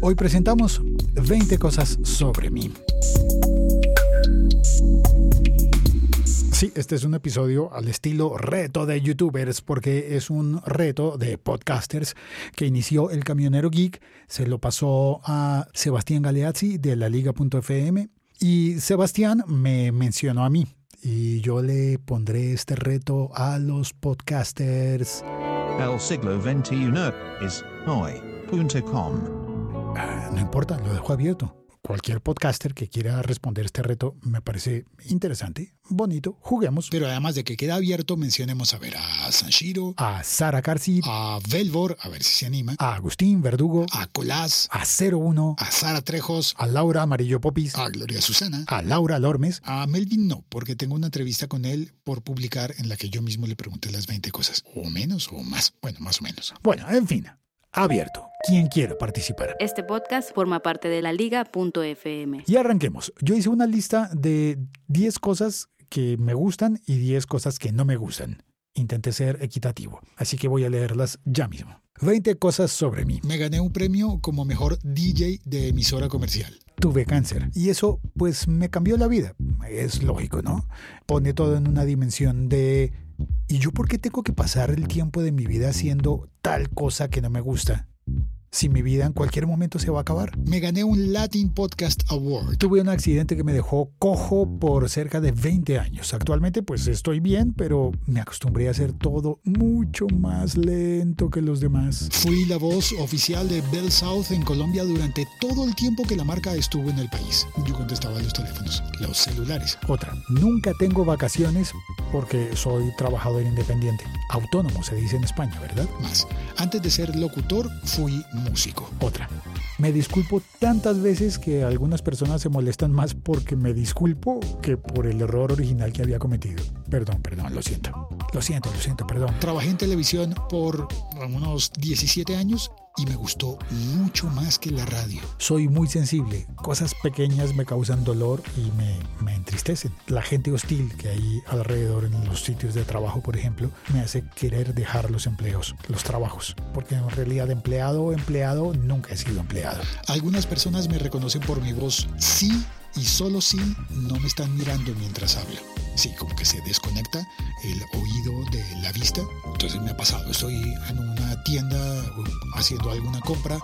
Hoy presentamos 20 cosas sobre mí. Sí, este es un episodio al estilo reto de youtubers porque es un reto de podcasters que inició el camionero geek, se lo pasó a Sebastián Galeazzi de la liga.fm y Sebastián me mencionó a mí y yo le pondré este reto a los podcasters. El siglo XXI es hoy.com. No importa, lo dejo abierto cualquier podcaster que quiera responder este reto me parece interesante, bonito, juguemos. Pero además de que queda abierto, mencionemos a ver a Sanshiro, a Sara Carci, a Velvor, a ver si se anima, a Agustín Verdugo, a Colás, a 01, a Sara Trejos, a Laura Amarillo Popis, a Gloria Susana, a Laura Lormes, a Melvin no, porque tengo una entrevista con él por publicar en la que yo mismo le pregunté las 20 cosas, o menos o más, bueno, más o menos. Bueno, en fin, abierto. Quien quiera participar. Este podcast forma parte de la liga.fm. Y arranquemos. Yo hice una lista de 10 cosas que me gustan y 10 cosas que no me gustan. Intenté ser equitativo, así que voy a leerlas ya mismo. 20 cosas sobre mí. Me gané un premio como mejor DJ de emisora comercial. Tuve cáncer y eso pues me cambió la vida. Es lógico, ¿no? Pone todo en una dimensión de ¿Y yo por qué tengo que pasar el tiempo de mi vida haciendo tal cosa que no me gusta? Si mi vida en cualquier momento se va a acabar. Me gané un Latin Podcast Award. Tuve un accidente que me dejó cojo por cerca de 20 años. Actualmente pues estoy bien, pero me acostumbré a hacer todo mucho más lento que los demás. Fui la voz oficial de Bell South en Colombia durante todo el tiempo que la marca estuvo en el país. Yo contestaba los teléfonos, los celulares. Otra, nunca tengo vacaciones porque soy trabajador independiente. Autónomo se dice en España, ¿verdad? Más. Antes de ser locutor, fui músico. Otra. Me disculpo tantas veces que algunas personas se molestan más porque me disculpo que por el error original que había cometido. Perdón, perdón, lo siento. Lo siento, lo siento, perdón. Trabajé en televisión por unos 17 años y me gustó mucho más que la radio. Soy muy sensible. Cosas pequeñas me causan dolor y me, me, entristecen. La gente hostil que hay alrededor en los sitios de trabajo, por ejemplo, me hace querer dejar los empleos, los trabajos. Porque en realidad empleado o empleado nunca he sido empleado. Algunas personas me reconocen por mi voz sí y solo si no me están mirando mientras hablo. Sí, como que se desconecta el oído de la vista. Entonces me ha pasado, estoy en una tienda haciendo alguna compra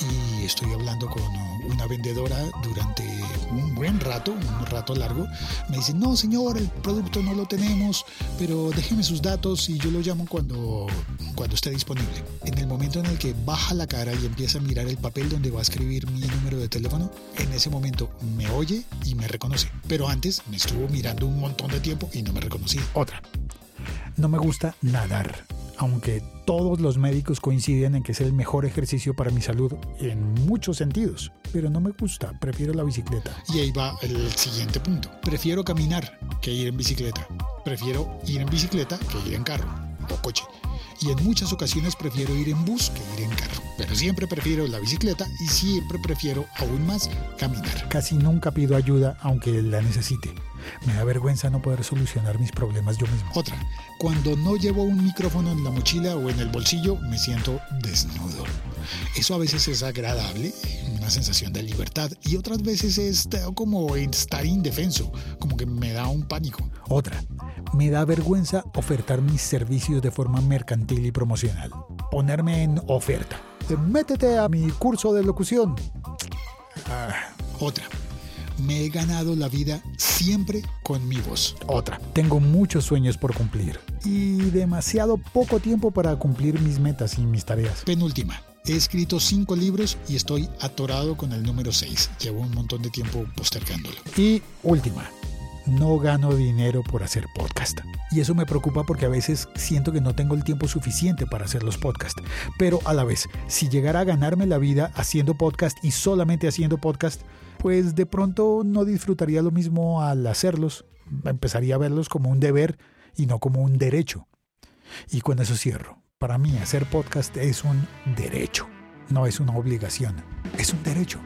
y estoy hablando con una vendedora durante un buen rato, un rato largo. Me dice, no señor, el producto no lo tenemos, pero déjeme sus datos y yo lo llamo cuando, cuando esté disponible. En el momento en el que baja la cara y empieza a mirar el papel donde va a escribir mi número de teléfono, en ese momento me oye y me reconoce. Pero antes me estuvo mirando un montón de tiempo y no me reconocí. Otra. No me gusta nadar aunque todos los médicos coinciden en que es el mejor ejercicio para mi salud en muchos sentidos, pero no me gusta, prefiero la bicicleta. Y ahí va el siguiente punto. Prefiero caminar que ir en bicicleta. Prefiero ir en bicicleta que ir en carro o coche y en muchas ocasiones prefiero ir en bus que ir en carro. Pero siempre prefiero la bicicleta y siempre prefiero aún más caminar. Casi nunca pido ayuda aunque la necesite. Me da vergüenza no poder solucionar mis problemas yo mismo. Otra, cuando no llevo un micrófono en la mochila o en el bolsillo, me siento desnudo. Eso a veces es agradable, una sensación de libertad, y otras veces es como estar indefenso, como que me da un pánico. Otra, me da vergüenza ofertar mis servicios de forma mercantil y promocional. Ponerme en oferta. Métete a mi curso de locución. Ah, otra. Me he ganado la vida siempre con mi voz. Otra. Tengo muchos sueños por cumplir y demasiado poco tiempo para cumplir mis metas y mis tareas. Penúltima. He escrito cinco libros y estoy atorado con el número 6. Llevo un montón de tiempo postergándolo. Y última no gano dinero por hacer podcast. Y eso me preocupa porque a veces siento que no tengo el tiempo suficiente para hacer los podcasts. Pero a la vez, si llegara a ganarme la vida haciendo podcast y solamente haciendo podcast, pues de pronto no disfrutaría lo mismo al hacerlos. Empezaría a verlos como un deber y no como un derecho. Y con eso cierro. Para mí hacer podcast es un derecho, no es una obligación, es un derecho.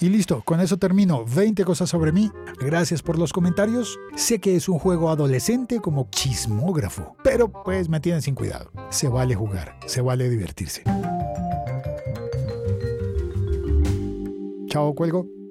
Y listo, con eso termino. 20 cosas sobre mí. Gracias por los comentarios. Sé que es un juego adolescente como chismógrafo, pero pues me tienen sin cuidado. Se vale jugar, se vale divertirse. Chao, cuelgo.